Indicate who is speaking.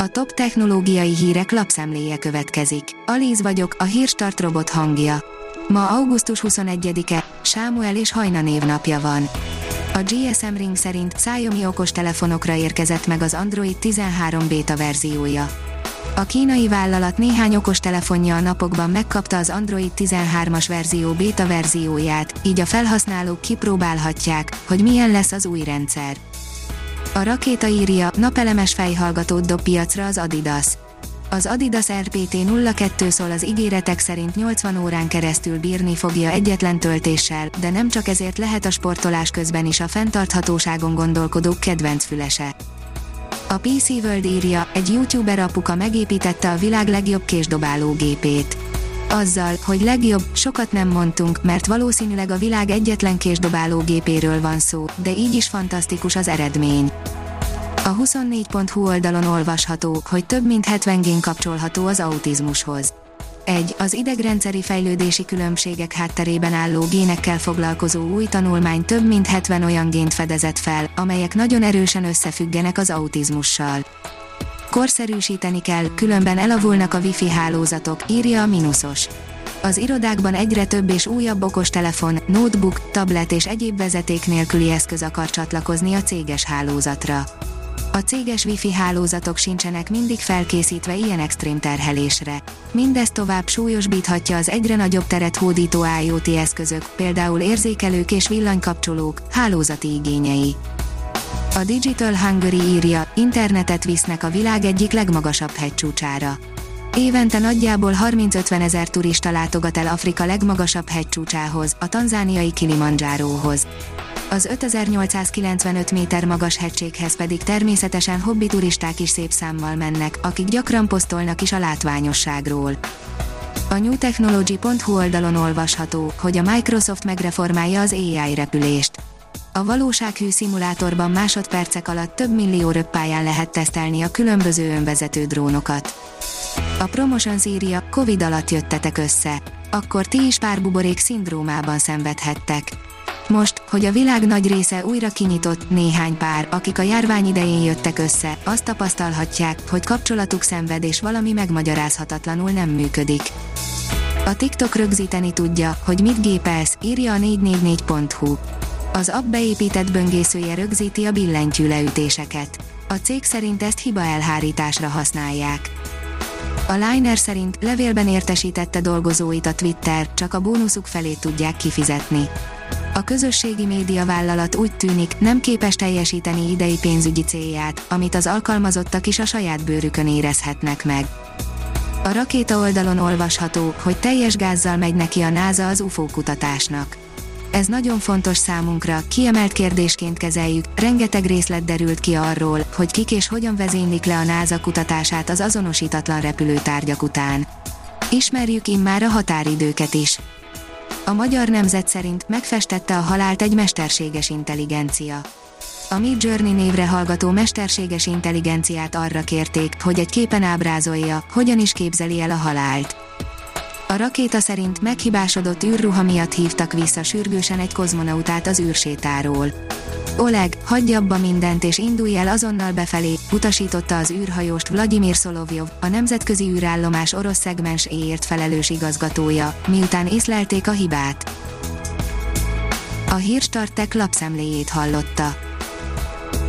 Speaker 1: A top technológiai hírek lapszemléje következik. Alíz vagyok, a hírstart robot hangja. Ma augusztus 21-e, Sámuel és Hajna névnapja van. A GSM Ring szerint Xiaomi okos telefonokra érkezett meg az Android 13 beta verziója. A kínai vállalat néhány okos telefonja a napokban megkapta az Android 13-as verzió beta verzióját, így a felhasználók kipróbálhatják, hogy milyen lesz az új rendszer. A rakéta írja, napelemes fejhallgatót dob piacra az Adidas. Az Adidas RPT 02 szól az ígéretek szerint 80 órán keresztül bírni fogja egyetlen töltéssel, de nem csak ezért lehet a sportolás közben is a fenntarthatóságon gondolkodók kedvenc fülese. A PC World írja, egy youtuber apuka megépítette a világ legjobb késdobáló gépét. Azzal, hogy legjobb, sokat nem mondtunk, mert valószínűleg a világ egyetlen késdobáló gépéről van szó, de így is fantasztikus az eredmény. A 24.hu oldalon olvasható, hogy több mint 70 gén kapcsolható az autizmushoz. 1. Az idegrendszeri fejlődési különbségek hátterében álló génekkel foglalkozó új tanulmány több mint 70 olyan gént fedezett fel, amelyek nagyon erősen összefüggenek az autizmussal. Korszerűsíteni kell, különben elavulnak a wifi hálózatok, írja a Minusos. Az irodákban egyre több és újabb okostelefon, notebook, tablet és egyéb vezeték nélküli eszköz akar csatlakozni a céges hálózatra. A céges wifi hálózatok sincsenek mindig felkészítve ilyen extrém terhelésre. Mindez tovább súlyosbíthatja az egyre nagyobb teret hódító IoT eszközök, például érzékelők és villanykapcsolók, hálózati igényei. A Digital Hungary írja, internetet visznek a világ egyik legmagasabb hegycsúcsára. Évente nagyjából 30-50 ezer turista látogat el Afrika legmagasabb hegycsúcsához, a tanzániai Kilimanjáróhoz. Az 5895 méter magas hegységhez pedig természetesen hobbi turisták is szép számmal mennek, akik gyakran posztolnak is a látványosságról. A newtechnology.hu oldalon olvasható, hogy a Microsoft megreformálja az AI repülést. A valósághű szimulátorban másodpercek alatt több millió röppályán lehet tesztelni a különböző önvezető drónokat. A Promotion írja, Covid alatt jöttetek össze. Akkor ti is párbuborék szindrómában szenvedhettek. Most, hogy a világ nagy része újra kinyitott, néhány pár, akik a járvány idején jöttek össze, azt tapasztalhatják, hogy kapcsolatuk szenved és valami megmagyarázhatatlanul nem működik. A TikTok rögzíteni tudja, hogy mit gépelsz, írja a 444.hu. Az app beépített böngészője rögzíti a billentyű leütéseket. A cég szerint ezt hiba elhárításra használják. A Liner szerint levélben értesítette dolgozóit a Twitter, csak a bónuszuk felét tudják kifizetni. A közösségi média vállalat úgy tűnik, nem képes teljesíteni idei pénzügyi célját, amit az alkalmazottak is a saját bőrükön érezhetnek meg. A rakéta oldalon olvasható, hogy teljes gázzal megy neki a NASA az UFO kutatásnak. Ez nagyon fontos számunkra, kiemelt kérdésként kezeljük, rengeteg részlet derült ki arról, hogy kik és hogyan vezénylik le a NASA kutatását az azonosítatlan repülőtárgyak után. Ismerjük immár a határidőket is. A magyar nemzet szerint megfestette a halált egy mesterséges intelligencia. A Mid Journey névre hallgató mesterséges intelligenciát arra kérték, hogy egy képen ábrázolja, hogyan is képzeli el a halált. A rakéta szerint meghibásodott űrruha miatt hívtak vissza sürgősen egy kozmonautát az űrsétáról. Oleg, hagyj abba mindent és indulj el azonnal befelé, utasította az űrhajóst Vladimir Szolovjov, a nemzetközi űrállomás orosz szegmens éért felelős igazgatója, miután észlelték a hibát. A hírstartek lapszemléjét hallotta.